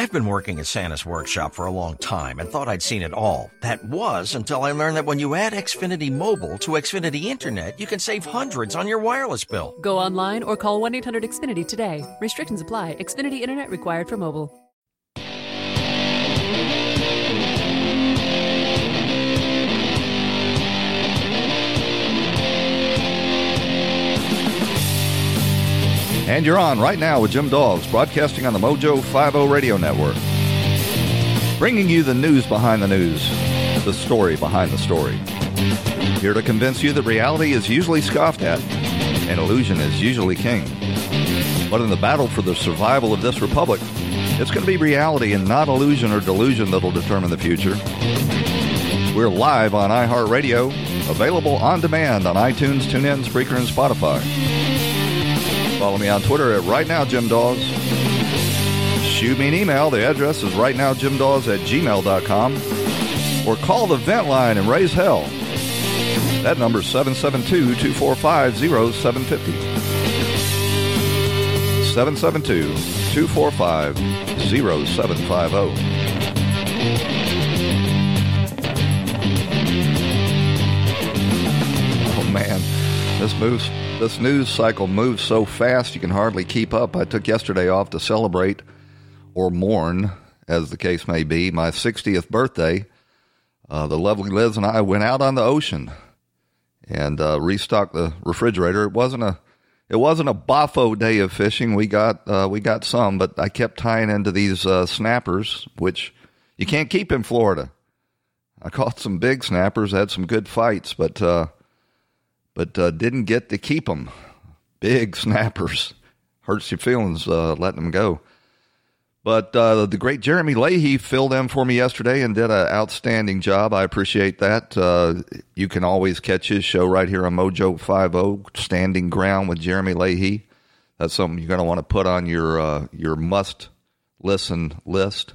I've been working at Santa's workshop for a long time and thought I'd seen it all. That was until I learned that when you add Xfinity Mobile to Xfinity Internet, you can save hundreds on your wireless bill. Go online or call 1 800 Xfinity today. Restrictions apply. Xfinity Internet required for mobile. And you're on right now with Jim Dawes, broadcasting on the Mojo 50 radio network. Bringing you the news behind the news, the story behind the story. Here to convince you that reality is usually scoffed at and illusion is usually king. But in the battle for the survival of this republic, it's going to be reality and not illusion or delusion that'll determine the future. We're live on iHeartRadio, available on demand on iTunes, TuneIn, Spreaker, and Spotify. Follow me on Twitter at Right Now Jim Dawes. Shoot me an email. The address is Right Now Jim Dawes at gmail.com. Or call the vent line and raise hell. That number is 772 245 0750. 772 245 0750. Oh man, this moves this news cycle moves so fast you can hardly keep up. I took yesterday off to celebrate or mourn, as the case may be, my 60th birthday. Uh, the lovely Liz and I went out on the ocean and uh, restocked the refrigerator. It wasn't a it wasn't a boffo day of fishing. We got uh, we got some, but I kept tying into these uh, snappers, which you can't keep in Florida. I caught some big snappers, had some good fights, but uh, but uh, didn't get to keep them. Big snappers. Hurts your feelings uh, letting them go. But uh, the great Jeremy Leahy filled in for me yesterday and did an outstanding job. I appreciate that. Uh, you can always catch his show right here on Mojo 50, Standing Ground with Jeremy Leahy. That's something you're going to want to put on your uh, your must listen list.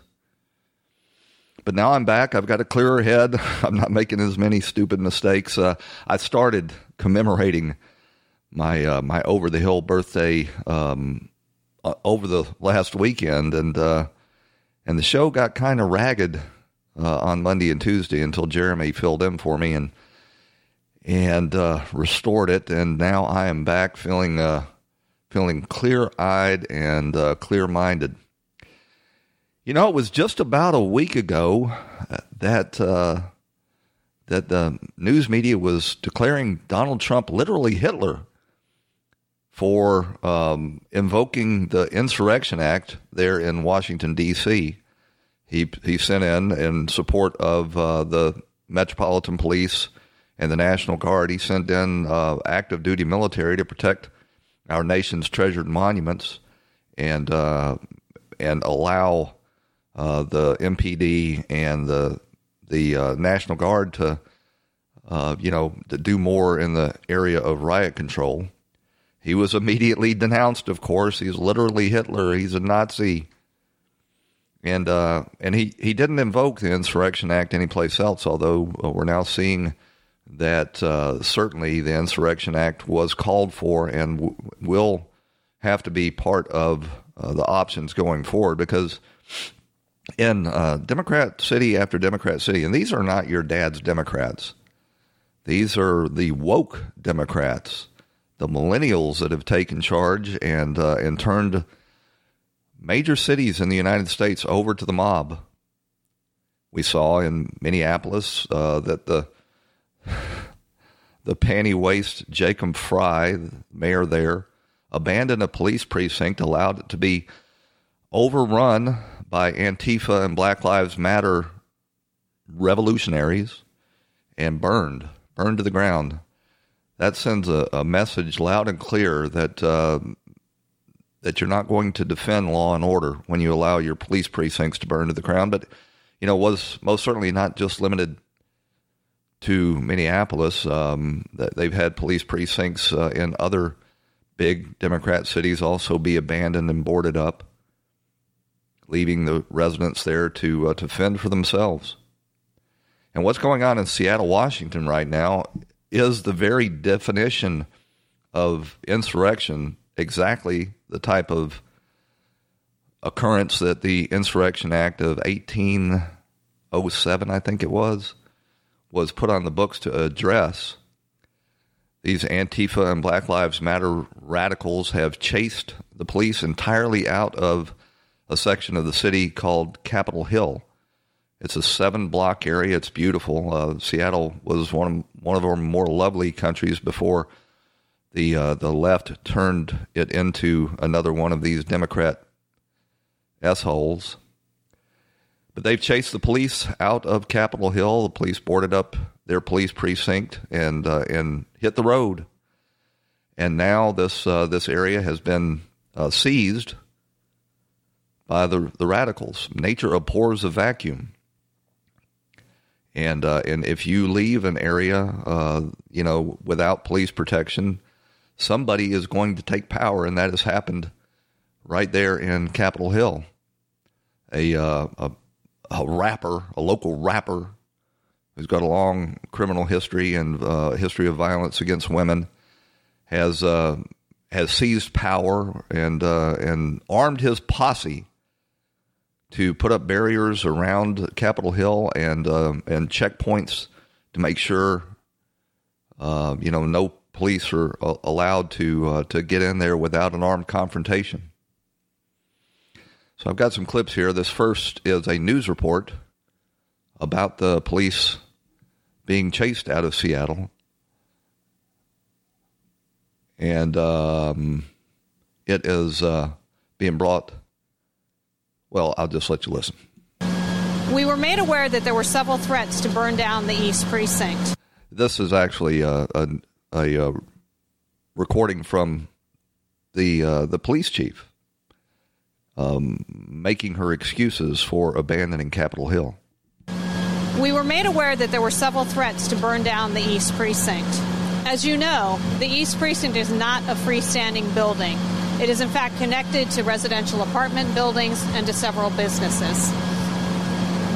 But now I'm back. I've got a clearer head. I'm not making as many stupid mistakes. Uh, I started commemorating my uh, my over the hill birthday um, uh, over the last weekend, and uh, and the show got kind of ragged uh, on Monday and Tuesday until Jeremy filled in for me and and uh, restored it, and now I am back feeling uh, feeling clear eyed and clear minded. You know, it was just about a week ago that that the news media was declaring Donald Trump literally Hitler for um, invoking the Insurrection Act there in Washington D.C. He he sent in in support of uh, the Metropolitan Police and the National Guard. He sent in uh, active duty military to protect our nation's treasured monuments and uh, and allow uh, the MPD and the the uh, National Guard to, uh, you know, to do more in the area of riot control. He was immediately denounced. Of course, he's literally Hitler. He's a Nazi, and uh, and he he didn't invoke the Insurrection Act anyplace else. Although uh, we're now seeing that uh, certainly the Insurrection Act was called for and w- will have to be part of uh, the options going forward because in uh, Democrat city after Democrat city, and these are not your dad's Democrats. These are the woke Democrats, the millennials that have taken charge and uh, and turned major cities in the United States over to the mob. We saw in Minneapolis uh, that the the panty waist Jacob Frey, mayor there, abandoned a police precinct, allowed it to be overrun by Antifa and Black Lives Matter revolutionaries and burned, burned to the ground. That sends a, a message loud and clear that uh, that you're not going to defend law and order when you allow your police precincts to burn to the ground. But you know, was most certainly not just limited to Minneapolis. Um, they've had police precincts uh, in other big Democrat cities also be abandoned and boarded up leaving the residents there to uh, to fend for themselves. And what's going on in Seattle, Washington right now is the very definition of insurrection, exactly the type of occurrence that the Insurrection Act of 1807, I think it was, was put on the books to address. These Antifa and Black Lives Matter radicals have chased the police entirely out of a section of the city called Capitol Hill. It's a seven block area. It's beautiful. Uh, Seattle was one of, one of our more lovely countries before the uh, the left turned it into another one of these Democrat s holes. But they've chased the police out of Capitol Hill. The police boarded up their police precinct and uh, and hit the road. And now this uh, this area has been uh, seized by the the radicals. Nature abhors a vacuum. And uh, and if you leave an area, uh, you know, without police protection, somebody is going to take power, and that has happened right there in Capitol Hill. A, uh, a, a rapper, a local rapper, who's got a long criminal history and uh, history of violence against women, has uh, has seized power and uh, and armed his posse to put up barriers around Capitol Hill and um, and checkpoints to make sure uh, you know no police are uh, allowed to uh, to get in there without an armed confrontation. So I've got some clips here. This first is a news report about the police being chased out of Seattle, and um, it is uh, being brought. Well, I'll just let you listen. We were made aware that there were several threats to burn down the East Precinct. This is actually a, a a uh, recording from the uh, the police chief um, making her excuses for abandoning Capitol Hill. We were made aware that there were several threats to burn down the East Precinct. As you know, the East Precinct is not a freestanding building. It is, in fact, connected to residential apartment buildings and to several businesses.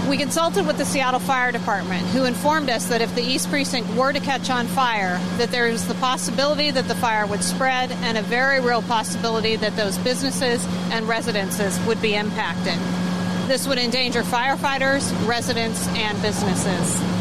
We consulted with the Seattle Fire Department, who informed us that if the East Precinct were to catch on fire, that there is the possibility that the fire would spread and a very real possibility that those businesses and residences would be impacted. This would endanger firefighters, residents, and businesses.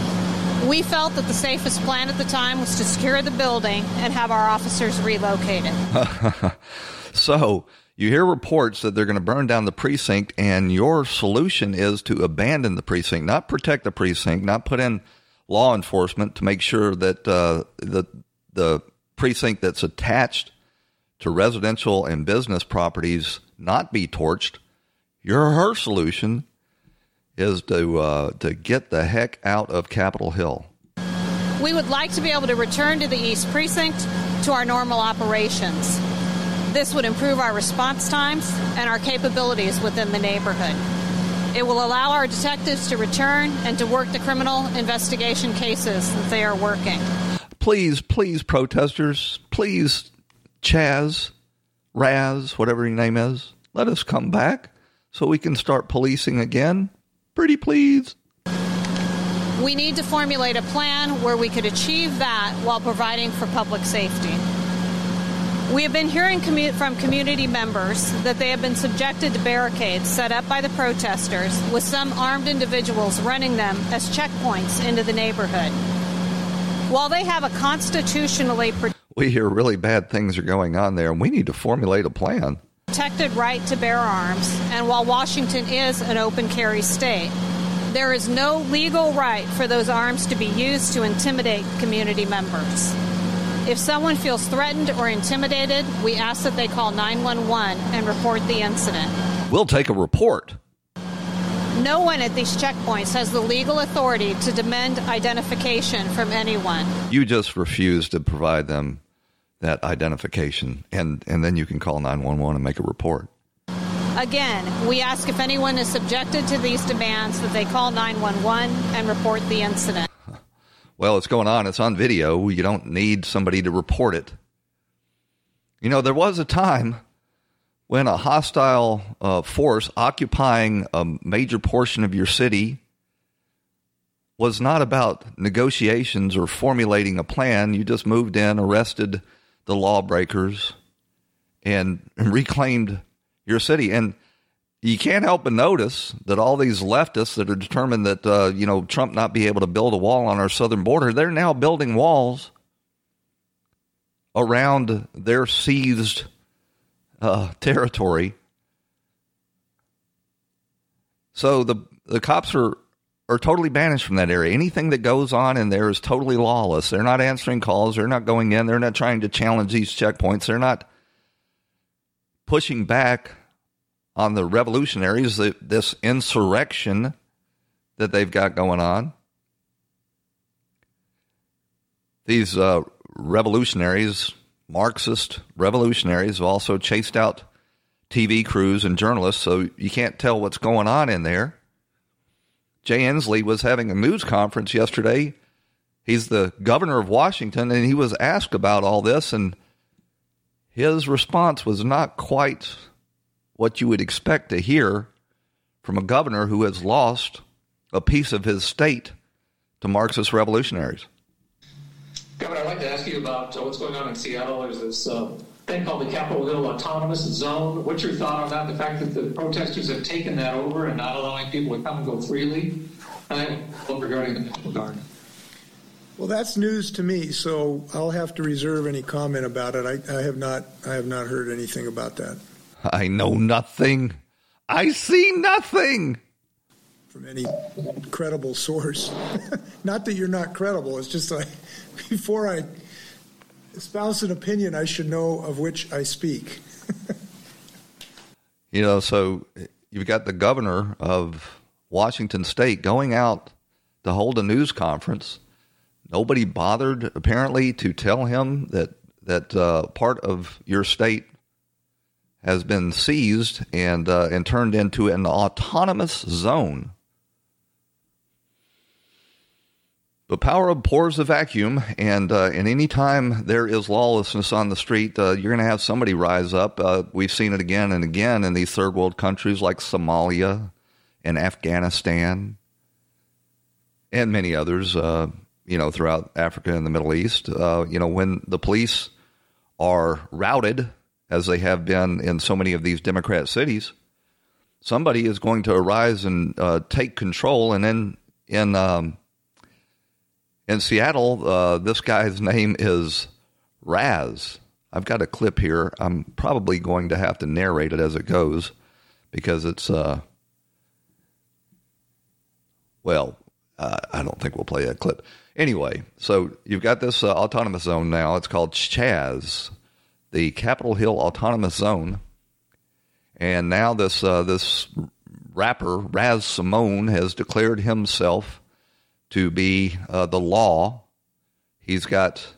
We felt that the safest plan at the time was to secure the building and have our officers relocated. so, you hear reports that they're going to burn down the precinct, and your solution is to abandon the precinct, not protect the precinct, not put in law enforcement to make sure that uh, the the precinct that's attached to residential and business properties not be torched. Your her solution is to uh, to get the heck out of Capitol Hill. We would like to be able to return to the East Precinct to our normal operations. This would improve our response times and our capabilities within the neighborhood. It will allow our detectives to return and to work the criminal investigation cases that they are working. Please, please, protesters, please, Chaz, Raz, whatever your name is, let us come back so we can start policing again. Pretty please. We need to formulate a plan where we could achieve that while providing for public safety. We have been hearing commu- from community members that they have been subjected to barricades set up by the protesters, with some armed individuals running them as checkpoints into the neighborhood. While they have a constitutionally pro- we hear really bad things are going on there, and we need to formulate a plan. Protected right to bear arms, and while Washington is an open carry state, there is no legal right for those arms to be used to intimidate community members. If someone feels threatened or intimidated, we ask that they call 911 and report the incident. We'll take a report. No one at these checkpoints has the legal authority to demand identification from anyone. You just refuse to provide them that identification, and, and then you can call 911 and make a report. Again, we ask if anyone is subjected to these demands that they call 911 and report the incident well, it's going on, it's on video. You don't need somebody to report it. You know, there was a time when a hostile uh, force occupying a major portion of your city was not about negotiations or formulating a plan. You just moved in, arrested the lawbreakers, and, reclaimed your city. And you can't help but notice that all these leftists that are determined that uh, you know Trump not be able to build a wall on our southern border, they're now building walls around their seized uh, territory. So the the cops are are totally banished from that area. Anything that goes on in there is totally lawless. They're not answering calls. They're not going in. They're not trying to challenge these checkpoints. They're not pushing back on the revolutionaries, this insurrection that they've got going on. These uh, revolutionaries, Marxist revolutionaries, have also chased out TV crews and journalists, so you can't tell what's going on in there. Jay Inslee was having a news conference yesterday. He's the governor of Washington, and he was asked about all this, and his response was not quite what you would expect to hear from a governor who has lost a piece of his state to Marxist revolutionaries. Governor, I'd like to ask you about uh, what's going on in Seattle. There's this uh, thing called the Capitol Hill Autonomous Zone. What's your thought on that? The fact that the protesters have taken that over and not allowing people to come and go freely? And regarding the National Guard. Well, that's news to me, so I'll have to reserve any comment about it. I, I have not, I have not heard anything about that. I know nothing. I see nothing. From any credible source. not that you're not credible, it's just like before I espouse an opinion, I should know of which I speak. you know, so you've got the governor of Washington State going out to hold a news conference. Nobody bothered, apparently, to tell him that that uh, part of your state has been seized and uh, and turned into an autonomous zone. The power abhors a vacuum, and uh, any time there is lawlessness on the street, uh, you're going to have somebody rise up. Uh, we've seen it again and again in these third world countries like Somalia and Afghanistan, and many others. Uh, you know, throughout Africa and the Middle East. Uh, you know, when the police are routed as they have been in so many of these Democrat cities, somebody is going to arise and uh, take control. And then in um, in Seattle, uh, this guy's name is Raz. I've got a clip here. I'm probably going to have to narrate it as it goes because it's uh, well, uh, I don't think we'll play that clip. Anyway, so you've got this uh, autonomous zone now. It's called Chaz the Capitol Hill Autonomous Zone, and now this uh, this rapper Raz Simone has declared himself to be uh, the law. He's got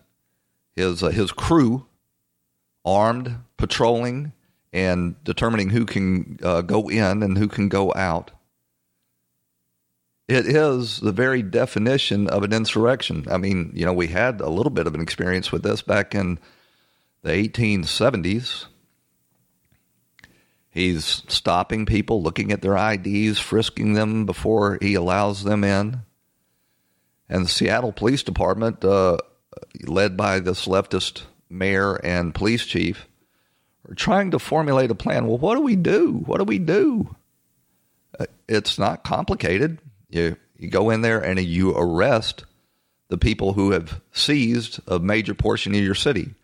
his uh, his crew armed, patrolling, and determining who can uh, go in and who can go out. It is the very definition of an insurrection. I mean, you know, we had a little bit of an experience with this back in the 1870s. He's stopping people, looking at their IDs, frisking them before he allows them in. And the Seattle Police Department, uh, led by this leftist mayor and police chief, are trying to formulate a plan. Well, what do we do? What do we do? Uh, it's not complicated. You you go in there and you arrest the people who have seized a major portion of your city.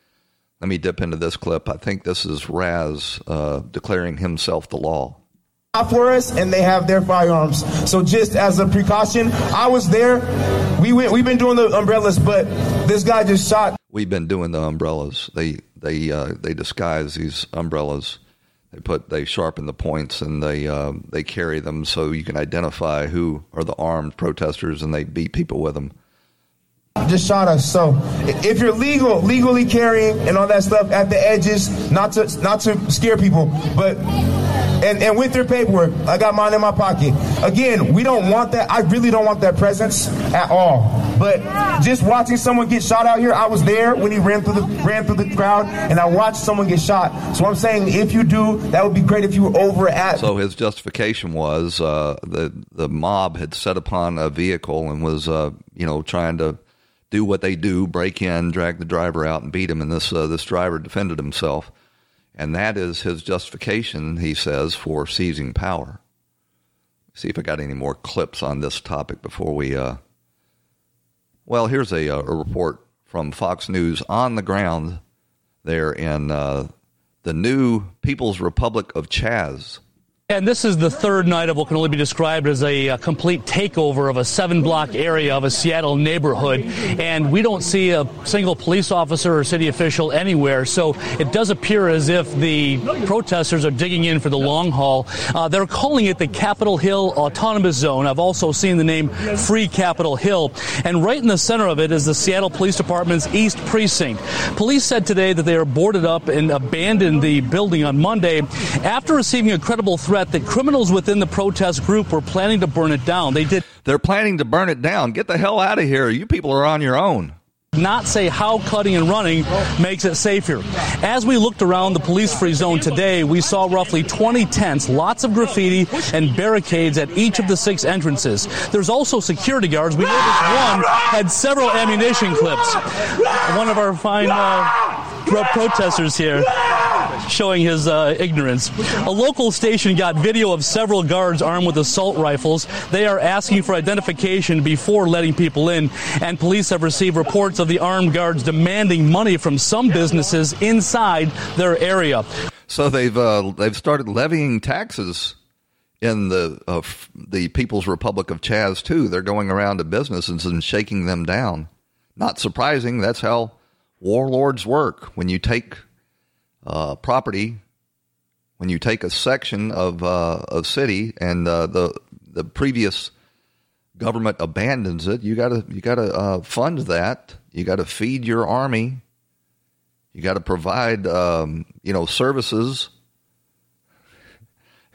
Let me dip into this clip. I think this is Raz uh, declaring himself the law. For us, and they have their firearms. So just as a precaution, I was there. We went. We've been doing the umbrellas, but this guy just shot. We've been doing the umbrellas. They they uh, they disguise these umbrellas. They put they sharpen the points and they uh, they carry them so you can identify who are the armed protesters, and they beat people with them just shot us. So if you're legal, legally carrying and all that stuff at the edges, not to not to scare people, but and, and with their paperwork, I got mine in my pocket. Again, we don't want that. I really don't want that presence at all. But just watching someone get shot out here, I was there when he ran through the ran through the crowd, and I watched someone get shot. So I'm saying, if you do, that would be great if you were over at. So his justification was uh, the the mob had set upon a vehicle and was uh, you know trying to do what they do, break in, drag the driver out, and beat him. And this uh, this driver defended himself, And that is his justification, he says, for seizing power. See if I got any more clips on this topic before we. Uh... Well, here's a, uh, a report from Fox News on the ground there in uh, the new People's Republic of Chaz. And this is the third night of what can only be described as a, a, complete takeover of a seven block area of a Seattle neighborhood. And we don't see a single police officer or city official anywhere. So it does appear as if the protesters are digging in for the long haul. Uh, they're calling it the Capitol Hill Autonomous Zone. I've also seen the name Free Capitol Hill. And right in the center of it is the Seattle Police Department's East Precinct. Police said today that they are boarded up and abandoned the building on Monday after receiving a credible threat threat that criminals within the protest group were planning to burn it down. They did. They're planning to burn it down. Get the hell out of here. You people are on your own not say how cutting and running makes it safer. As we looked around the police free zone today, we saw roughly 20 tents, lots of graffiti, and barricades at each of the six entrances. There's also security guards. We noticed one had several ammunition clips. One of our fine uh, protesters here showing his uh, ignorance. A local station got video of several guards armed with assault rifles. They are asking for identification before letting people in, and police have received reports of the armed guards demanding money from some businesses inside their area. So they've uh, they've started levying taxes in the uh, the People's Republic of Chaz too. They're going around to businesses and shaking them down. Not surprising. That's how warlords work. When you take uh, property, when you take a section of uh, of city and uh, the the previous government abandons it, you gotta you gotta uh, fund that. You got to feed your army. You got to provide um, you know services.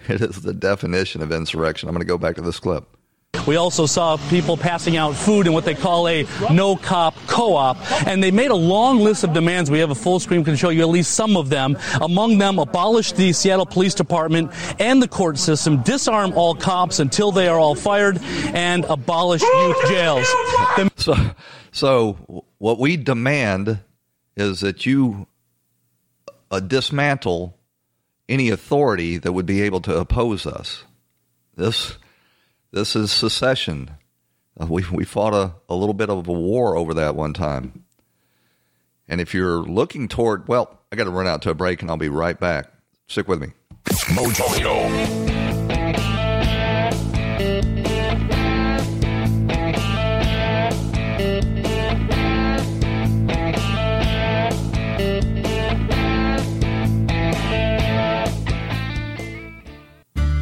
It is the definition of insurrection. I'm going to go back to this clip. We also saw people passing out food in what they call a no cop co op, and they made a long list of demands. We have a full screen, can show you at least some of them. Among them, abolish the Seattle Police Department and the court system, disarm all cops until they are all fired, and abolish youth jails. So, so, what we demand is that you uh, dismantle any authority that would be able to oppose us. This this is secession. Uh, we, we fought a, a little bit of a war over that one time. And if you're looking toward, well, I got to run out to a break and I'll be right back. Stick with me. Mojo.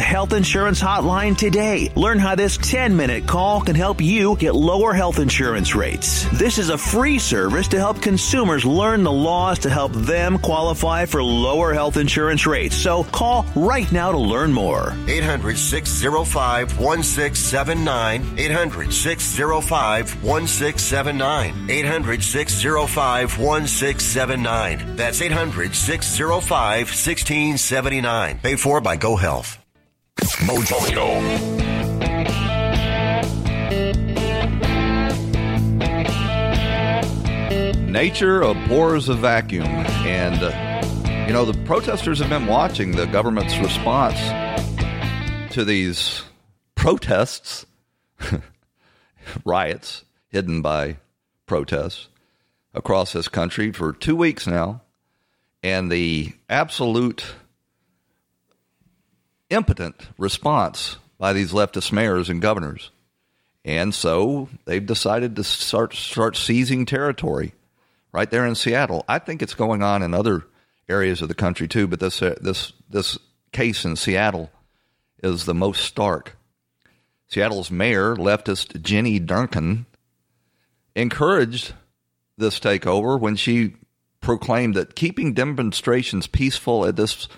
Health Insurance Hotline today. Learn how this 10 minute call can help you get lower health insurance rates. This is a free service to help consumers learn the laws to help them qualify for lower health insurance rates. So call right now to learn more. 800 605 1679. 800 605 1679. 800 605 1679. That's 800 605 1679. Paid for by Go Health. Mojo. Nature abhors a vacuum. And, uh, you know, the protesters have been watching the government's response to these protests, riots hidden by protests across this country for two weeks now. And the absolute impotent response by these leftist mayors and governors. And so they've decided to start start seizing territory right there in Seattle. I think it's going on in other areas of the country too, but this uh, this this case in Seattle is the most stark. Seattle's mayor, leftist Jenny Durkan, encouraged this takeover when she proclaimed that keeping demonstrations peaceful at this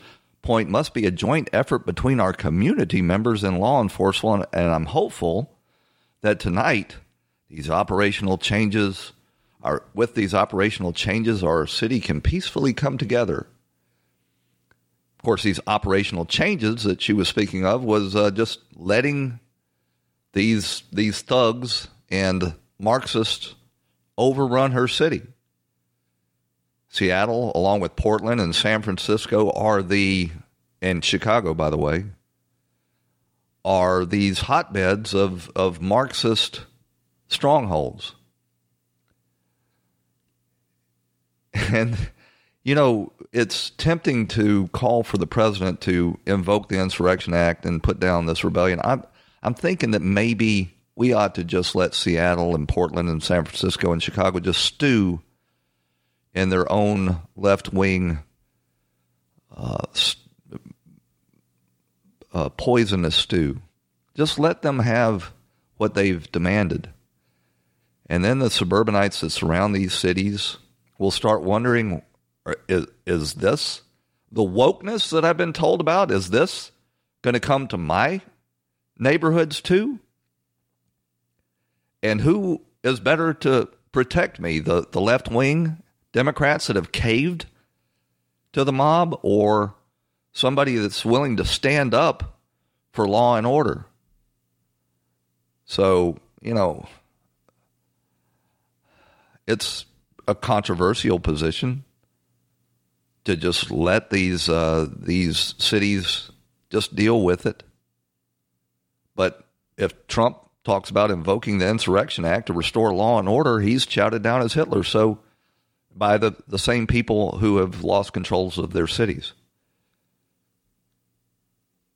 point must be a joint effort between our community members and law enforcement. And I'm hopeful that tonight these operational changes are with these operational changes our city can peacefully come together. Of course, these operational changes that she was speaking of was uh, just letting these these thugs and Marxists overrun her city. Seattle, along with Portland and San Francisco, are the, and Chicago, by the way, are these hotbeds of, of Marxist strongholds. And, you know, it's tempting to call for the president to invoke the Insurrection Act and put down this rebellion. I'm, I'm thinking that maybe we ought to just let Seattle and Portland and San Francisco and Chicago just stew in their own left wing uh, uh, poisonous stew. Just let them have what they've demanded. And then the suburbanites that surround these cities will start wondering is, is this the wokeness that I've been told about? Is this going to come to my neighborhoods too? And who is better to protect me, the, the left wing Democrats that have caved to the mob or somebody that's willing to stand up for law and order? So, you know, it's a controversial position to just let these uh, these cities just deal with it. But if Trump talks about invoking the Insurrection Act to restore law and order, he's shouted down as Hitler. So by the, the same people who have lost controls of their cities.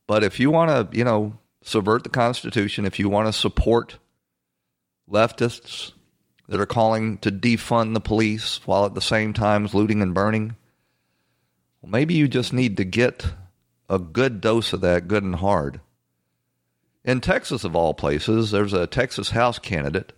But if you want to, you know, subvert the Constitution, if you want to support leftists that are calling to defund the police while at the same time looting and burning, well, maybe you just need to get a good dose of that good and hard. In Texas, of all places, there's a Texas House candidate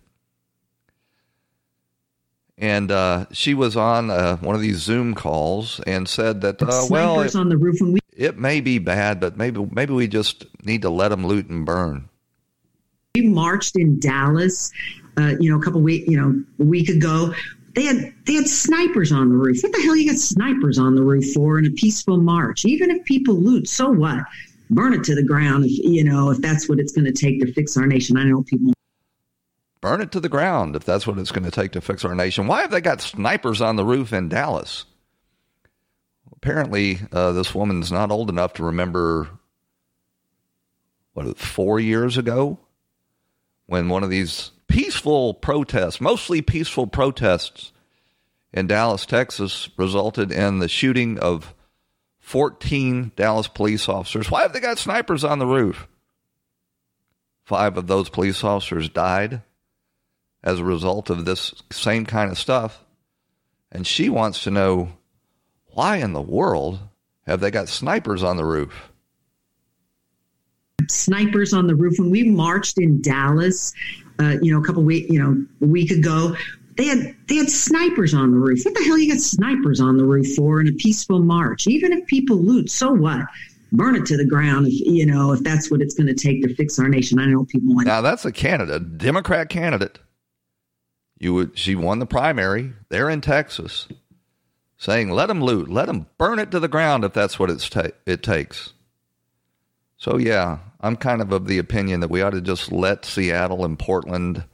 and uh, she was on uh, one of these Zoom calls and said that uh, well, it, on the roof when we- it may be bad, but maybe maybe we just need to let them loot and burn. We marched in Dallas, uh, you know, a couple week, you know, a week ago. They had they had snipers on the roof. What the hell you got snipers on the roof for in a peaceful march? Even if people loot, so what? Burn it to the ground if you know if that's what it's going to take to fix our nation. I know people burn it to the ground if that's what it's going to take to fix our nation. Why have they got snipers on the roof in Dallas? Apparently, uh, this woman's not old enough to remember what four years ago when one of these peaceful protests, mostly peaceful protests in Dallas, Texas, resulted in the shooting of 14 Dallas police officers. Why have they got snipers on the roof? Five of those police officers died as a result of this same kind of stuff. And she wants to know why in the world have they got snipers on the roof? Snipers on the roof. When we marched in Dallas, uh, you know, a couple week, you know, a week ago, they had they had snipers on the roof. What the hell you got snipers on the roof for in a peaceful march? Even if people loot, so what? Burn it to the ground if you know if that's what it's going to take to fix our nation. I know people want. Now that's a candidate, Democrat candidate you would she won the primary there in Texas, saying let them loot, let them burn it to the ground if that's what it's ta- it takes. So yeah, I'm kind of of the opinion that we ought to just let Seattle and Portland,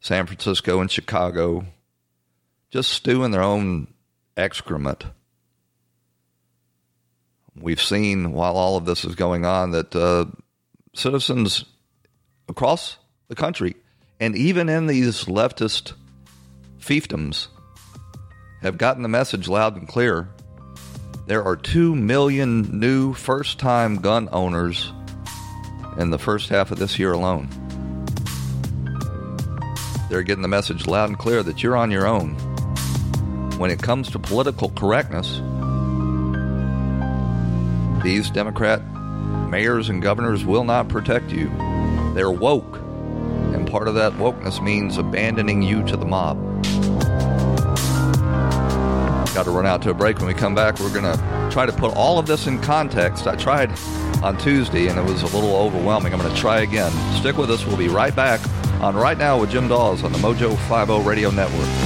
San Francisco and Chicago just stew in their own excrement. We've seen while all of this is going on that uh, citizens across the country and even in these leftist fiefdoms have gotten the message loud and clear. There are 2 million new first time gun owners in the first half of this year alone. They're getting the message loud and clear that you're on your own. When it comes to political correctness, these Democrat mayors and governors will not protect you. They're woke part of that wokeness means abandoning you to the mob. Got to run out to a break. When we come back, we're going to try to put all of this in context. I tried on Tuesday and it was a little overwhelming. I'm going to try again. Stick with us. We'll be right back on Right Now with Jim Dawes on the Mojo 50 Radio Network.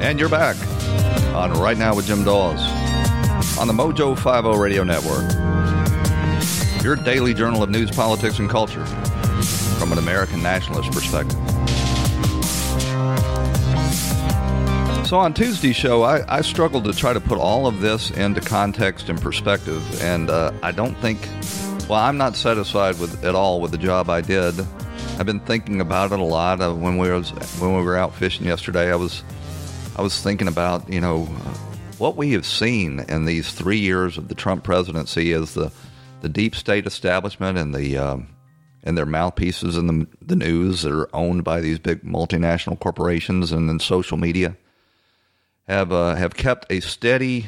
And you're back on Right Now with Jim Dawes on the Mojo 50 Radio Network. Your daily journal of news, politics, and culture from an American nationalist perspective. So on Tuesday's show, I, I, struggled to try to put all of this into context and perspective, and uh, I don't think, well, I'm not satisfied with at all with the job I did. I've been thinking about it a lot. Uh, when we was when we were out fishing yesterday, I was I was thinking about you know what we have seen in these three years of the Trump presidency is the the deep state establishment and the um, and their mouthpieces in the the news that are owned by these big multinational corporations and then social media have uh, have kept a steady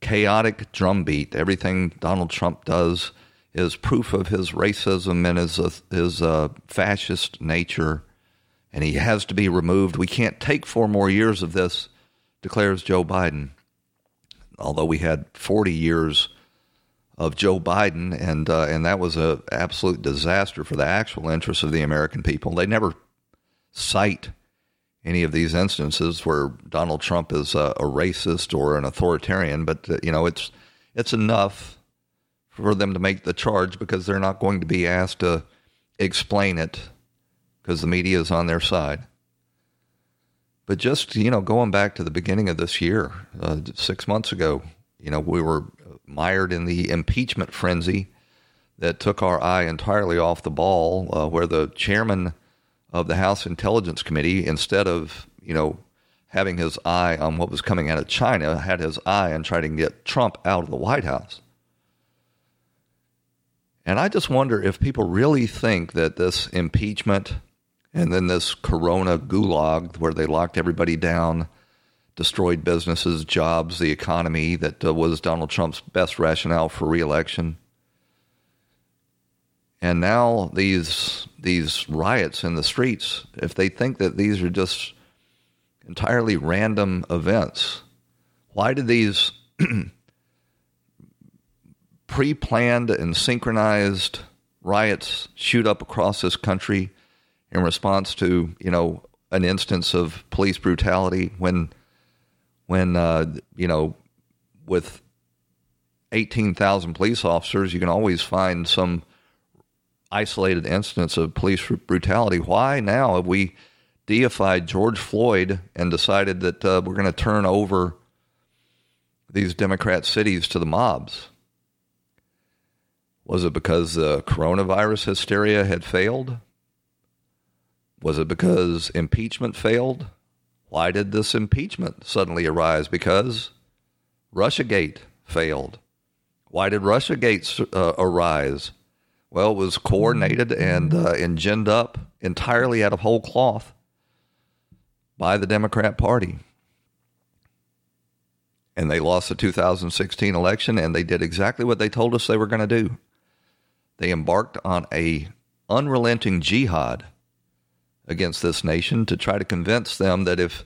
chaotic drumbeat. Everything Donald Trump does is proof of his racism and his uh, his uh, fascist nature and he has to be removed. We can't take four more years of this, declares Joe Biden. Although we had 40 years of Joe Biden, and uh, and that was an absolute disaster for the actual interests of the American people. They never cite any of these instances where Donald Trump is a, a racist or an authoritarian, but uh, you know it's it's enough for them to make the charge because they're not going to be asked to explain it because the media is on their side. But just, you know, going back to the beginning of this year, uh, six months ago, you know, we were mired in the impeachment frenzy that took our eye entirely off the ball, uh, where the chairman of the House Intelligence Committee, instead of, you know, having his eye on what was coming out of China, had his eye on trying to get Trump out of the White House. And I just wonder if people really think that this impeachment and then this corona gulag where they locked everybody down, destroyed businesses, jobs, the economy that uh, was Donald Trump's best rationale for reelection. And now these these riots in the streets, if they think that these are just entirely random events, why did these pre-planned and synchronized riots shoot up across this country in response to you know an instance of police brutality when when uh, you know with 18,000 police officers you can always find some isolated instance of police brutality why now have we deified George Floyd and decided that uh, we're going to turn over these democrat cities to the mobs was it because the coronavirus hysteria had failed was it because impeachment failed? Why did this impeachment suddenly arise? Because Russiagate failed. Why did Russiagate uh, arise? Well, it was coordinated and uh, engined up entirely out of whole cloth by the Democrat Party. And they lost the 2016 election, and they did exactly what they told us they were going to do. They embarked on a unrelenting jihad against this nation to try to convince them that if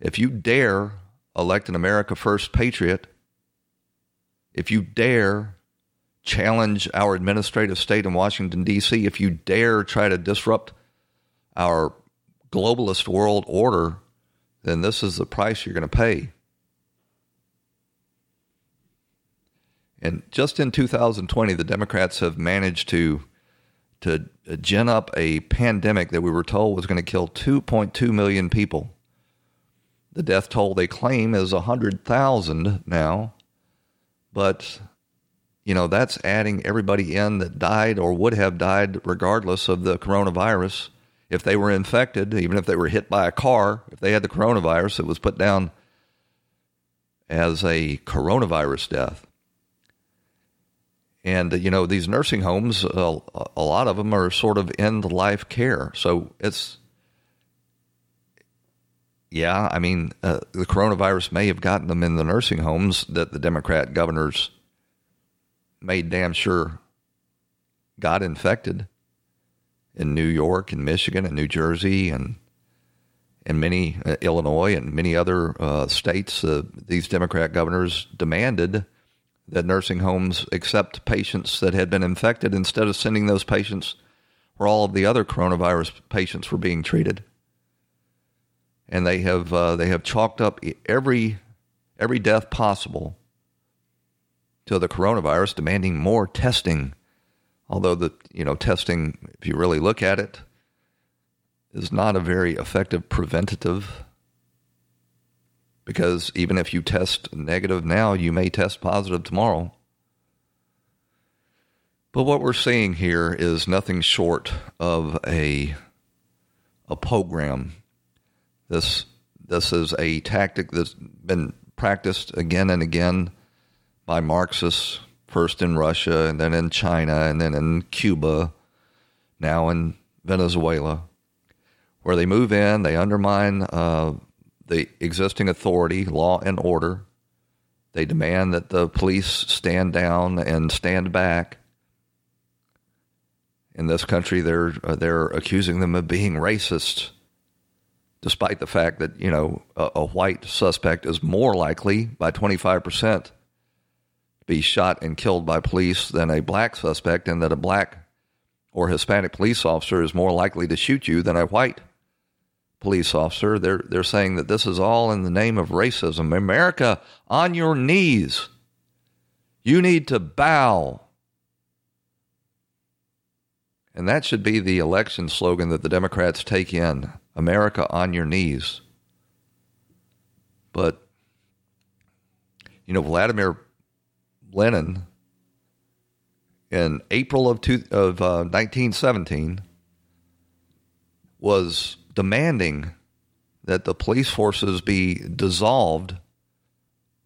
if you dare elect an America First patriot, if you dare challenge our administrative state in Washington, D.C., if you dare try to disrupt our globalist world order, then this is the price you're going to pay. And just in 2020, the Democrats have managed to to gin up a pandemic that we were told was going to kill 2.2 million people. The death toll they claim is 100,000 now, but you know that's adding everybody in that died or would have died regardless of the coronavirus if they were infected, even if they were hit by a car, if they had the coronavirus, it was put down as a coronavirus death. And, you know, these nursing homes, uh, a lot of them are sort of end life care. So it's, yeah, I mean, uh, the coronavirus may have gotten them in the nursing homes that the Democrat governors made damn sure got infected in New York and Michigan and New Jersey and and many uh, Illinois and many other uh, states. Uh, these Democrat governors demanded that nursing homes accept patients that had been infected instead of sending those patients where all of the other coronavirus patients were being treated. And they have uh, they have chalked up every every death possible to the coronavirus, demanding more testing. Although the you know testing, if you really look at it, is not a very effective preventative because even if you test negative now, you may test positive tomorrow. But what we're seeing here is nothing short of a a program. This this is a tactic that's been practiced again and again by Marxists, first in Russia and then in China and then in Cuba, now in Venezuela, where they move in, they undermine uh, the existing authority, law and order. They demand that the police stand down and stand back. In this country, they're uh, they're accusing them of being racist, despite the fact that you know a, a white suspect is more likely by twenty five percent be shot and killed by police than a black suspect, and that a black or Hispanic police officer is more likely to shoot you than a white police officer. They're they're saying that this is all in the name of racism. America, on your knees. You need to bow. And that should be the election slogan that the Democrats take in America on your knees. But, you know, Vladimir Lenin in April of, two, of uh, 1917 was demanding that the police forces be dissolved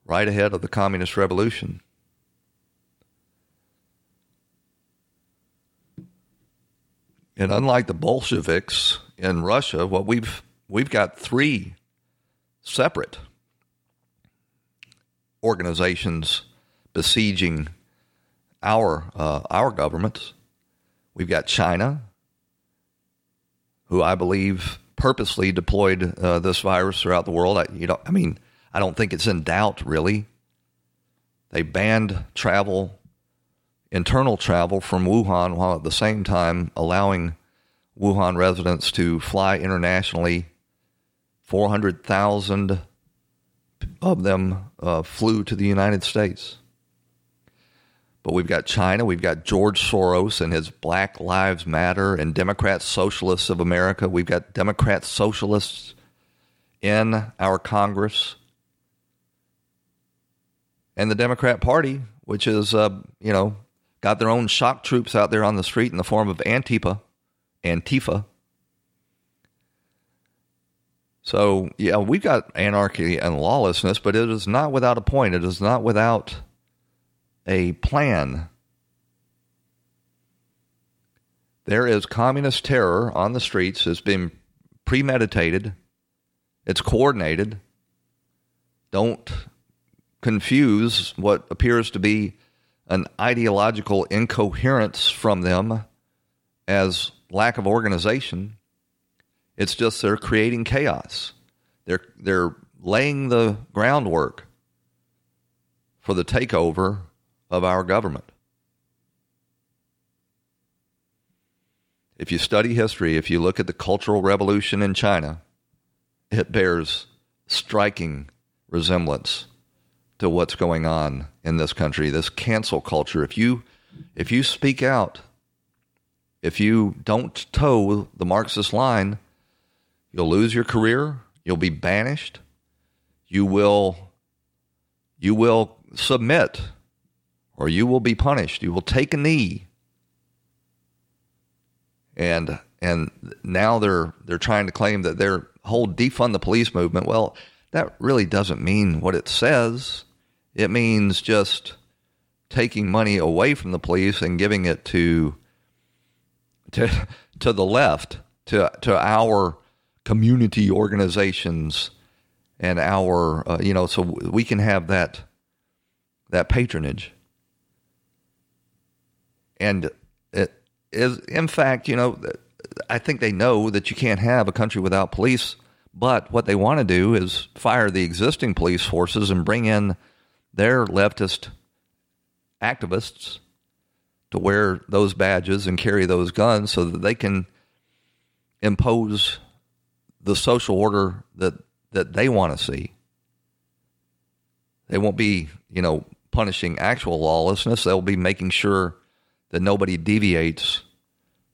right ahead of the communist revolution. And unlike the Bolsheviks in Russia, what we've we've got three separate organizations besieging our uh, our governments. We've got China, who I believe purposely deployed uh, this virus throughout the world. I, you know, I mean, I don't think it's in doubt really. They banned travel, internal travel from Wuhan, while at the same time allowing Wuhan residents to fly internationally. Four hundred thousand of them uh, flew to the United States. But we've got China, we've got George Soros and his Black Lives Matter and Democrat Socialists of America. We've got Democrat Socialists in our Congress. And the Democrat Party, which is, uh, you know, got their own shock troops out there on the street in the form of Antifa, Antifa. So, yeah, we've got anarchy and lawlessness, but it is not without a point. It is not without a plan. There is communist terror on the streets. It's been premeditated, it's coordinated. Don't confuse what appears to be an ideological incoherence from them as lack of organization. It's just they're creating chaos. They're they're laying the groundwork for the takeover of our government. If you study history, if you look at the Cultural Revolution in China, it bears striking resemblance to what's going on in this country. This cancel culture. If you if you speak out, if you don't toe the Marxist line, you'll lose your career, you'll be banished, you will you will submit or you will be punished. You will take a knee. And and now they're they're trying to claim that their whole defund the police movement. Well, that really doesn't mean what it says. It means just taking money away from the police and giving it to to to the left, to to our community organizations and our uh, you know so we can have that that patronage and it is in fact you know i think they know that you can't have a country without police but what they want to do is fire the existing police forces and bring in their leftist activists to wear those badges and carry those guns so that they can impose the social order that that they want to see. They won't be, you know, punishing actual lawlessness. They'll be making sure that nobody deviates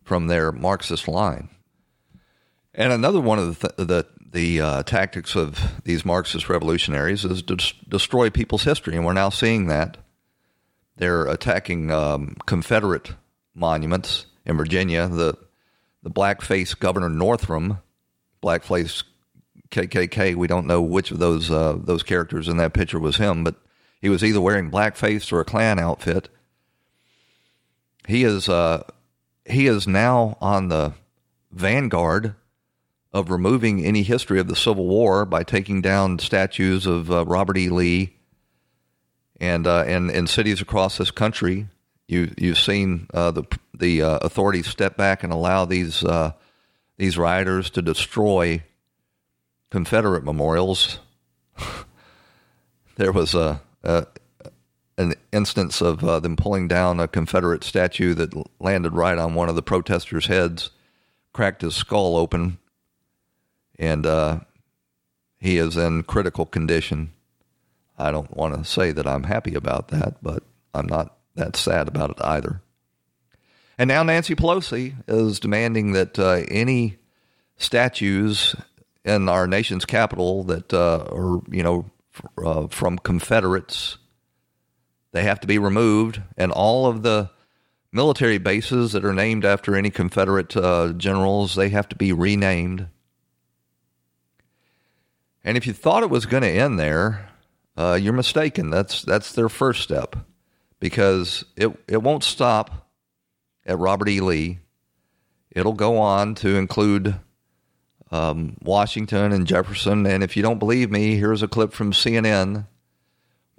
from their Marxist line. And another one of the th- the, the uh, tactics of these Marxist revolutionaries is to des- destroy people's history, and we're now seeing that. They're attacking um, Confederate monuments in Virginia. The the blackface Governor Northam, blackface KKK. We don't know which of those uh, those characters in that picture was him, but he was either wearing blackface or a Klan outfit. He is uh, he is now on the vanguard of removing any history of the Civil War by taking down statues of uh, Robert E. Lee and uh, and in cities across this country. You you've seen uh, the the uh, authorities step back and allow these uh, these rioters to destroy Confederate memorials. there was a, a, an instance of uh, them pulling down a Confederate statue that landed right on one of the protesters' heads, cracked his skull open, and uh, he is in critical condition. I don't want to say that I'm happy about that, but I'm not that sad about it either. And now Nancy Pelosi is demanding that uh, any statues in our nation's capital that uh, are, you know, uh, from Confederates, they have to be removed, and all of the military bases that are named after any Confederate uh, generals, they have to be renamed. And if you thought it was going to end there, uh, you're mistaken. That's that's their first step, because it it won't stop at Robert E. Lee. It'll go on to include um, Washington and Jefferson. And if you don't believe me, here's a clip from CNN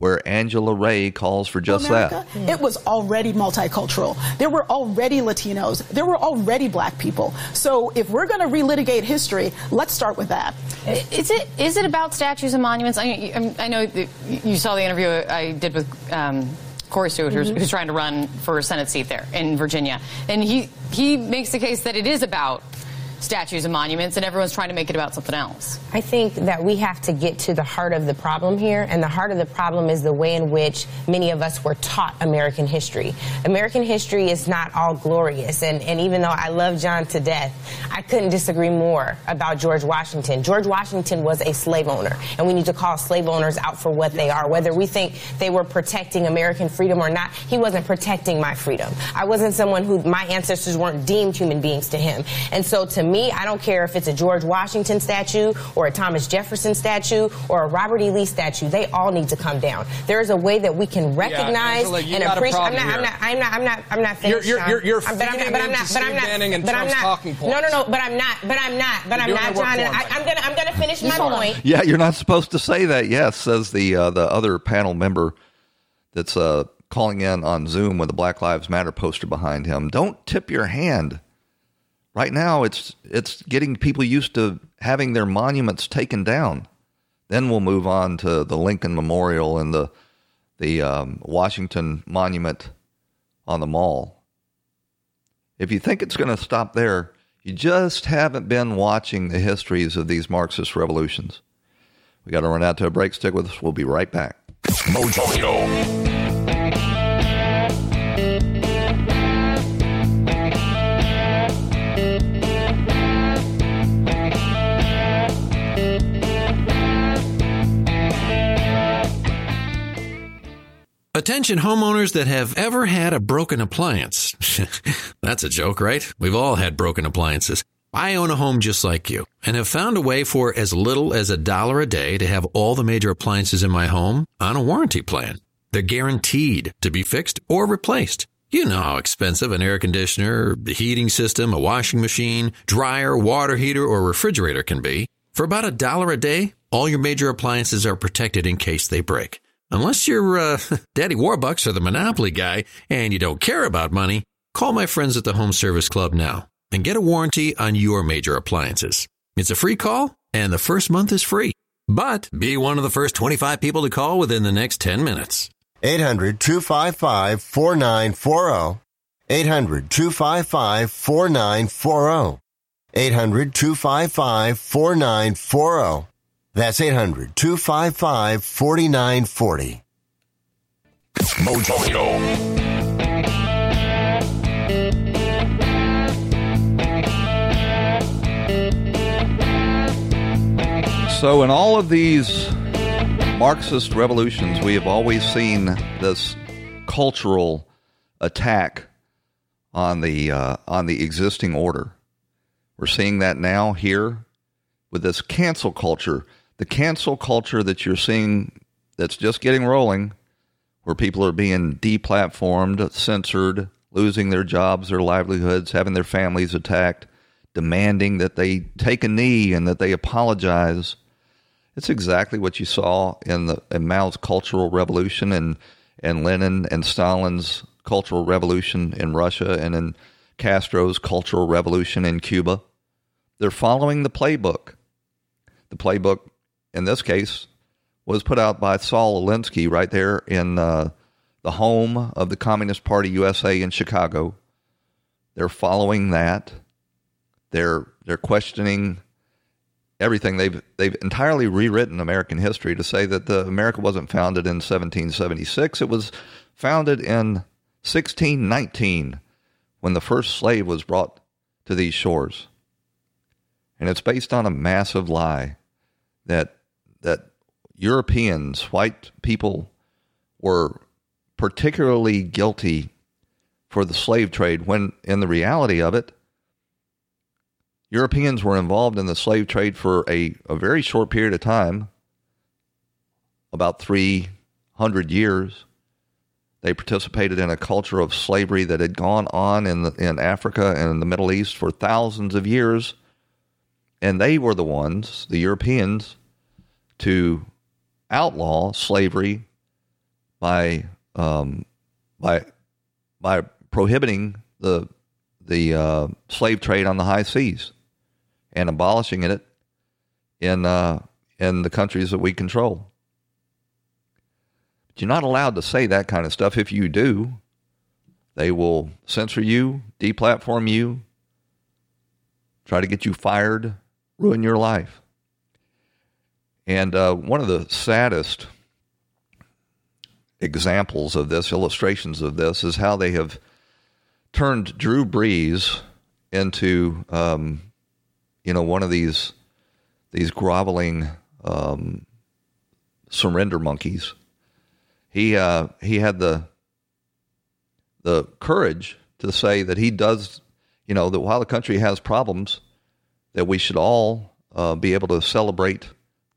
where Angela Rye calls for just America, that. It was already multicultural. There were already Latinos. There were already black people. So if we're going to relitigate history, let's start with that. Is it is it about statues and monuments? I, I know you saw the interview I did with. Um, Corey Stewart, mm-hmm. who's, trying to run for a Senate seat there in Virginia, and he he makes the case that it is about statues and monuments, and everyone's trying to make it about something else. I think that we have to get to the heart of the problem here, and the heart of the problem is the way in which many of us were taught American history. American history is not all glorious, and, and even though I love John to death, I couldn't disagree more about George Washington. George Washington was a slave owner, and we need to call slave owners out for what they are. Whether we think they were protecting American freedom or not, he wasn't protecting my freedom. I wasn't someone who my ancestors weren't deemed human beings to him. And so to me, I don't care if it's a George Washington statue or a Thomas Jefferson statue or a Robert E. Lee statue. They all need to come down. There is a way that we can recognize yeah, Angela, and appreciate. I'm not, I'm not. I'm not. I'm not. I'm not finished. You're, you're, you're but I'm not. But I'm not. But I'm not. and but I'm not. talking points. No, no, no. But I'm not. But I'm not. But you're I'm not, John. I, I'm gonna. I'm gonna finish my point. Yeah, you're not supposed to say that. Yes, says the uh, the other panel member that's uh, calling in on Zoom with a Black Lives Matter poster behind him. Don't tip your hand right now it's it's getting people used to having their monuments taken down. Then we'll move on to the Lincoln Memorial and the the um, Washington Monument on the mall. If you think it's going to stop there, you just haven't been watching the histories of these Marxist revolutions. We got to run out to a break. Stick with us. We'll be right back. Mojo. Attention homeowners that have ever had a broken appliance. That's a joke, right? We've all had broken appliances. I own a home just like you and have found a way for as little as a dollar a day to have all the major appliances in my home on a warranty plan. They're guaranteed to be fixed or replaced. You know how expensive an air conditioner, a heating system, a washing machine, dryer, water heater, or refrigerator can be. For about a dollar a day, all your major appliances are protected in case they break. Unless you're uh, Daddy Warbucks or the Monopoly guy and you don't care about money, call my friends at the Home Service Club now and get a warranty on your major appliances. It's a free call and the first month is free. But be one of the first 25 people to call within the next 10 minutes. 800 255 4940. 800 255 4940. 800 255 4940. That's 800 255 4940. Mojo. So, in all of these Marxist revolutions, we have always seen this cultural attack on the uh, on the existing order. We're seeing that now here with this cancel culture the cancel culture that you're seeing that's just getting rolling, where people are being deplatformed, censored, losing their jobs, their livelihoods, having their families attacked, demanding that they take a knee and that they apologize. It's exactly what you saw in the in Mao's Cultural Revolution and and Lenin and Stalin's Cultural Revolution in Russia and in Castro's Cultural Revolution in Cuba. They're following the playbook. The playbook in this case, was put out by Saul Alinsky right there in uh, the home of the Communist Party USA in Chicago. They're following that. They're they're questioning everything. They've they've entirely rewritten American history to say that the America wasn't founded in 1776. It was founded in 1619 when the first slave was brought to these shores. And it's based on a massive lie that that Europeans, white people, were particularly guilty for the slave trade when, in the reality of it, Europeans were involved in the slave trade for a, a very short period of time, about 300 years. They participated in a culture of slavery that had gone on in, the, in Africa and in the Middle East for thousands of years. And they were the ones, the Europeans, to outlaw slavery by um, by by prohibiting the the uh, slave trade on the high seas and abolishing it in uh, in the countries that we control. But you're not allowed to say that kind of stuff. If you do, they will censor you, deplatform you, try to get you fired, ruin your life. And uh, one of the saddest examples of this, illustrations of this, is how they have turned Drew Brees into, um, you know, one of these these groveling um, surrender monkeys. He uh, he had the the courage to say that he does, you know, that while the country has problems, that we should all uh, be able to celebrate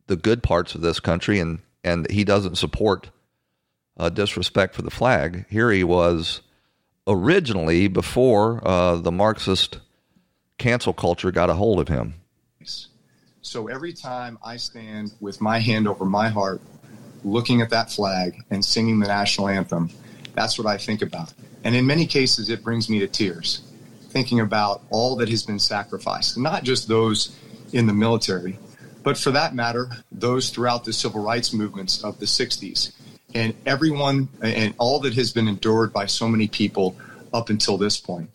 the good parts of this country, and and he doesn't support uh, disrespect for the flag. Here he was originally before uh, the Marxist cancel culture got a hold of him. So every time I stand with my hand over my heart, looking at that flag and singing the national anthem, that's what I think about. And in many cases, it brings me to tears thinking about all that has been sacrificed, not just those in the military, but for that matter, those throughout the civil rights movements of the 60s and everyone and all that has been endured by so many people up until this point.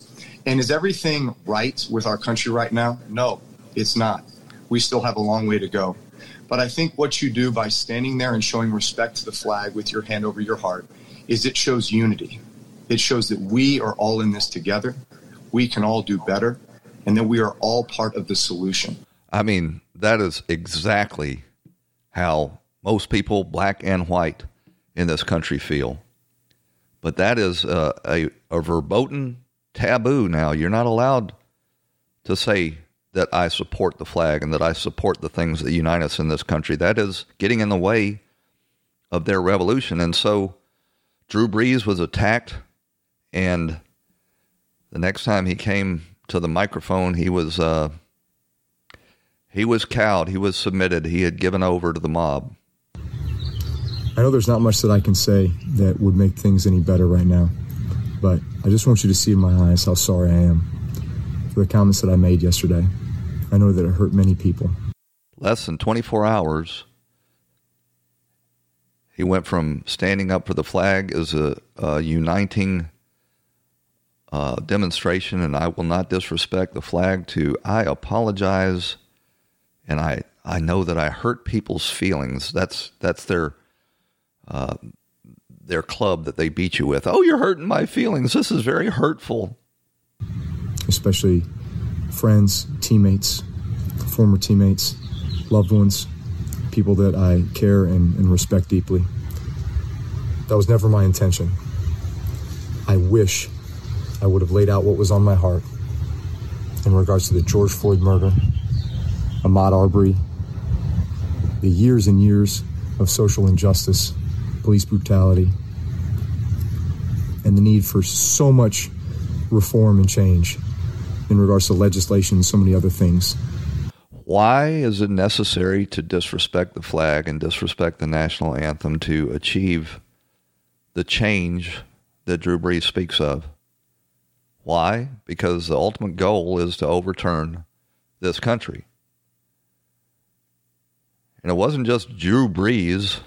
And is everything right with our country right now? No, it's not. We still have a long way to go. But I think what you do by standing there and showing respect to the flag with your hand over your heart is it shows unity. It shows that we are all in this together. We can all do better and that we are all part of the solution. I mean, that is exactly how most people, black and white, in this country feel. But that is a, a, verboten taboo now. You're not allowed to say that I support the flag and that I support the things that unite us in this country. That is getting in the way of their revolution. And so Drew Brees was attacked, and the next time he came to the microphone, he was uh, he was cowed. He was submitted. He had given over to the mob. I know there's not much that I can say that would make things any better right now, but I just want you to see in my eyes how sorry I am for the comments that I made yesterday. I know that it hurt many people. Less than 24 hours, he went from standing up for the flag as a, a uniting uh, demonstration, and I will not disrespect the flag, to I apologize, and I I know that I hurt people's feelings. That's that's their uh, their club that they beat you with. Oh, you're hurting my feelings. This is very hurtful. Especially friends, teammates, former teammates, loved ones, people that I care and, and respect deeply. That was never my intention. I wish I would have laid out what was on my heart in regards to the George Floyd murder, Ahmaud Arbery, the years and years of social injustice police brutality, and the need for so much reform and change in regards to legislation and so many other things. Why is it necessary to disrespect the flag and disrespect the national anthem to achieve the change that Drew Brees speaks of? Why? Because the ultimate goal is to overturn this country. And it wasn't just Drew Brees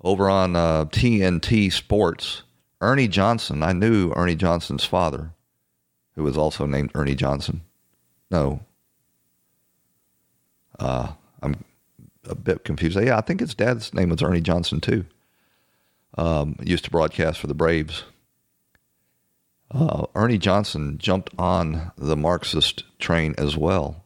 over on uh, TNT Sports. Ernie Johnson, I knew Ernie Johnson's father, who was also named Ernie Johnson. No. Uh, I'm a bit confused. Yeah, I think his dad's name was Ernie Johnson, too. Um, used to broadcast for the Braves. Uh, Ernie Johnson jumped on the Marxist train as well.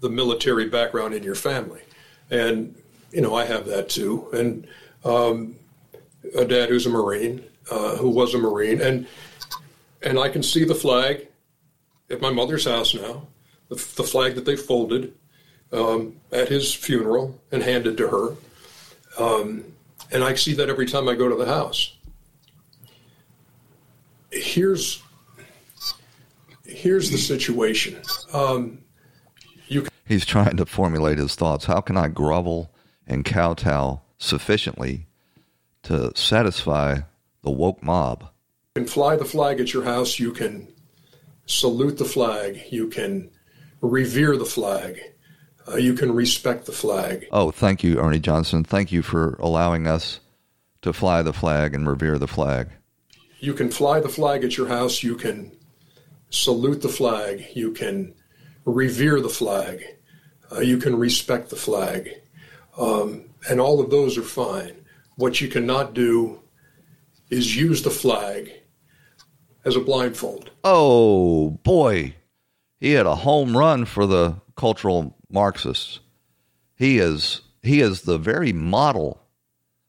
The military background in your family. And you know, I have that too. And um, a dad who's a Marine, uh, who was a Marine, and and I can see the flag at my mother's house now, the, the flag that they folded um, at his funeral and handed to her. Um, and I see that every time I go to the house. Here's here's the situation. Um, He's trying to formulate his thoughts. How can I grovel and kowtow sufficiently to satisfy the woke mob. You can fly the flag at your house, you can salute the flag, you can revere the flag, uh, you can respect the flag. Oh, thank you, Ernie Johnson. Thank you for allowing us to fly the flag and revere the flag. You can fly the flag at your house, you can salute the flag, you can revere the flag, uh, you can respect the flag. Um, and all of those are fine. What you cannot do is use the flag as a blindfold. Oh, boy. He had a home run for the cultural Marxists. He is he is the very model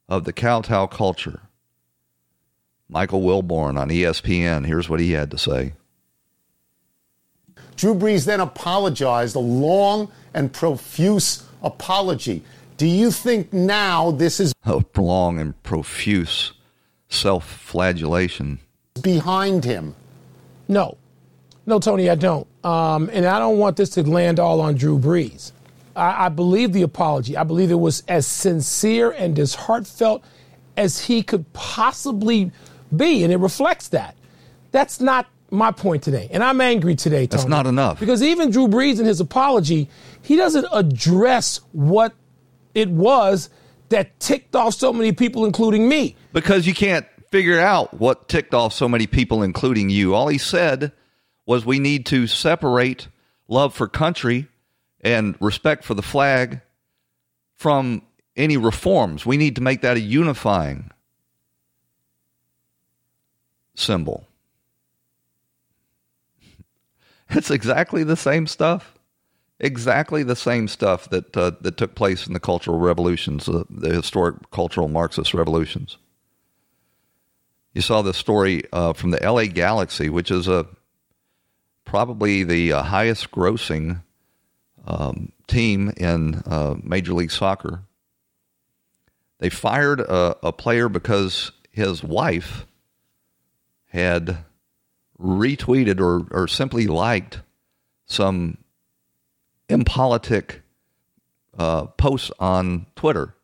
of the kowtow culture. Michael Wilbon on ESPN. Here's what he had to say. Drew Brees then apologized, a long and profuse apology. Do you think now this is a long and profuse self flagellation behind him? No. No, Tony, I don't. Um, and I don't want this to land all on Drew Brees. I, I believe the apology. I believe it was as sincere and as heartfelt as he could possibly be, and it reflects that. That's not my point today. And I'm angry today, Tony. That's not enough. Because even Drew Brees in his apology, he doesn't address what it was that ticked off so many people, including me. Because you can't figure out what ticked off so many people, including you. All he said was we need to separate love for country and respect for the flag from any reforms. We need to make that a unifying symbol. It's exactly the same stuff. Exactly the same stuff that uh, that took place in the cultural revolutions, uh, the historic cultural Marxist revolutions. You saw this story uh, from the LA Galaxy, which is a probably the uh, highest grossing um, team in uh, Major League Soccer. They fired a, a player because his wife had retweeted or, or simply liked some impolitic uh, posts on Twitter.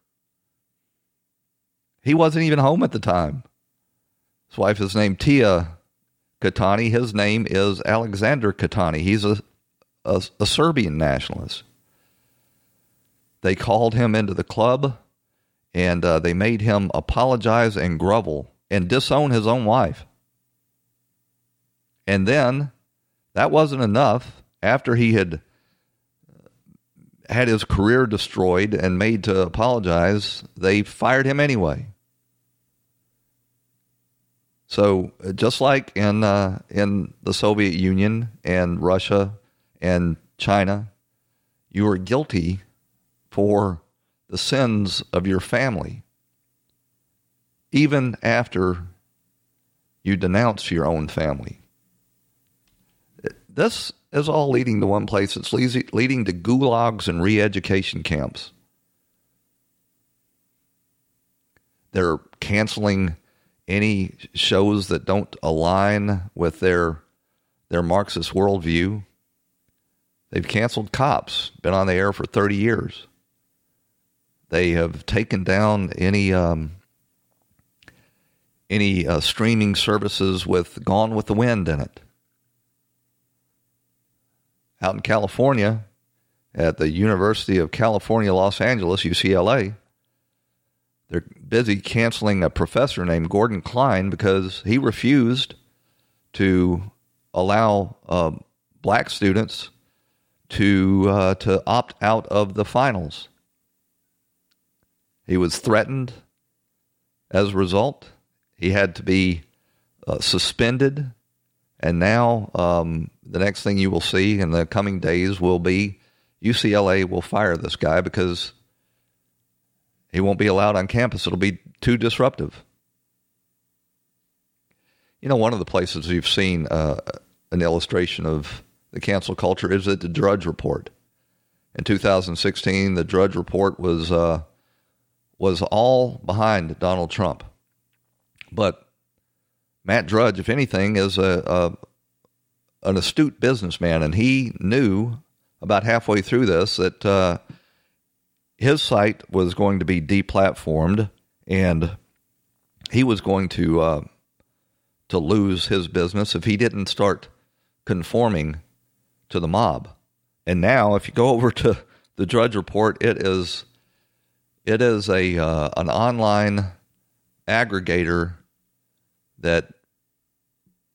He wasn't even home at the time. His wife is named Tia Katani. His name is Alexander Katani. He's a, a, a Serbian nationalist. They called him into the club and uh, they made him apologize and grovel and disown his own wife. And then that wasn't enough. After he had had his career destroyed and made to apologize, they fired him anyway. So just like in uh, in the Soviet Union and Russia and China, you are guilty for the sins of your family, even after you denounce your own family. This is all leading to one place. It's leading to gulags and re education camps. They're canceling any shows that don't align with their their Marxist worldview. They've canceled cops, been on the air for 30 years. They have taken down any um, any uh, streaming services with Gone with the Wind in it out in California at the University of California, Los Angeles, UCLA. They're busy canceling a professor named Gordon Klein because he refused to allow uh, black students to uh, to opt out of the finals. He was threatened as a result. He had to be uh, suspended and now, um, the next thing you will see in the coming days will be UCLA will fire this guy because he won't be allowed on campus. It'll be too disruptive. You know, one of the places you've seen uh, an illustration of the cancel culture is at the Drudge Report. In 2016, the Drudge Report was uh, was all behind Donald Trump, but Matt Drudge, if anything, is a, a an astute businessman, and he knew about halfway through this that uh, his site was going to be deplatformed, and he was going to uh, to lose his business if he didn't start conforming to the mob. And now, if you go over to the Drudge Report, it is it is a uh, an online aggregator that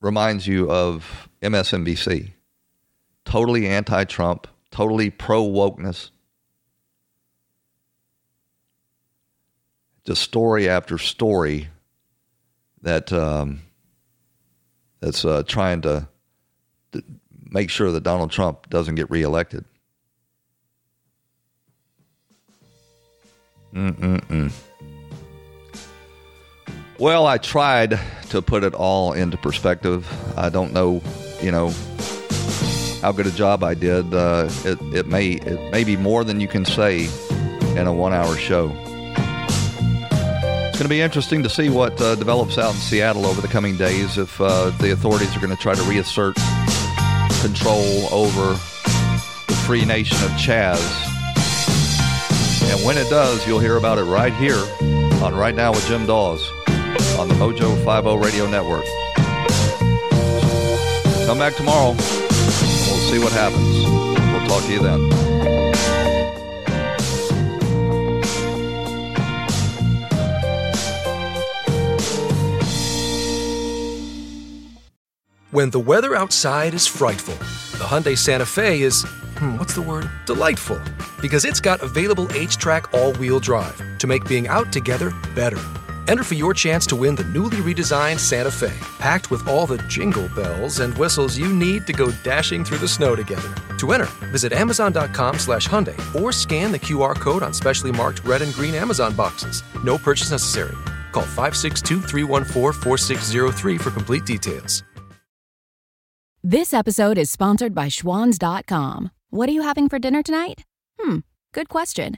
reminds you of MSNBC. Totally anti Trump, totally pro wokeness. Just story after story that um, that's uh, trying to, to make sure that Donald Trump doesn't get reelected. Mm-mm-mm. Well, I tried to put it all into perspective. I don't know, you know, how good a job I did. Uh, it, it may it may be more than you can say in a one-hour show. It's going to be interesting to see what uh, develops out in Seattle over the coming days. If uh, the authorities are going to try to reassert control over the free nation of Chaz. And when it does, you'll hear about it right here on Right Now with Jim Daws on the Mojo 50 Radio Network. Come back tomorrow. We'll see what happens. We'll talk to you then. When the weather outside is frightful, the Hyundai Santa Fe is, hmm, what's the word? Delightful. Because it's got available HTRAC all wheel drive to make being out together better. Enter for your chance to win the newly redesigned Santa Fe, packed with all the jingle bells and whistles you need to go dashing through the snow together. To enter, visit Amazon.com slash Hyundai or scan the QR code on specially marked red and green Amazon boxes. No purchase necessary. Call 562 314 4603 for complete details. This episode is sponsored by Schwans.com. What are you having for dinner tonight? Hmm, good question.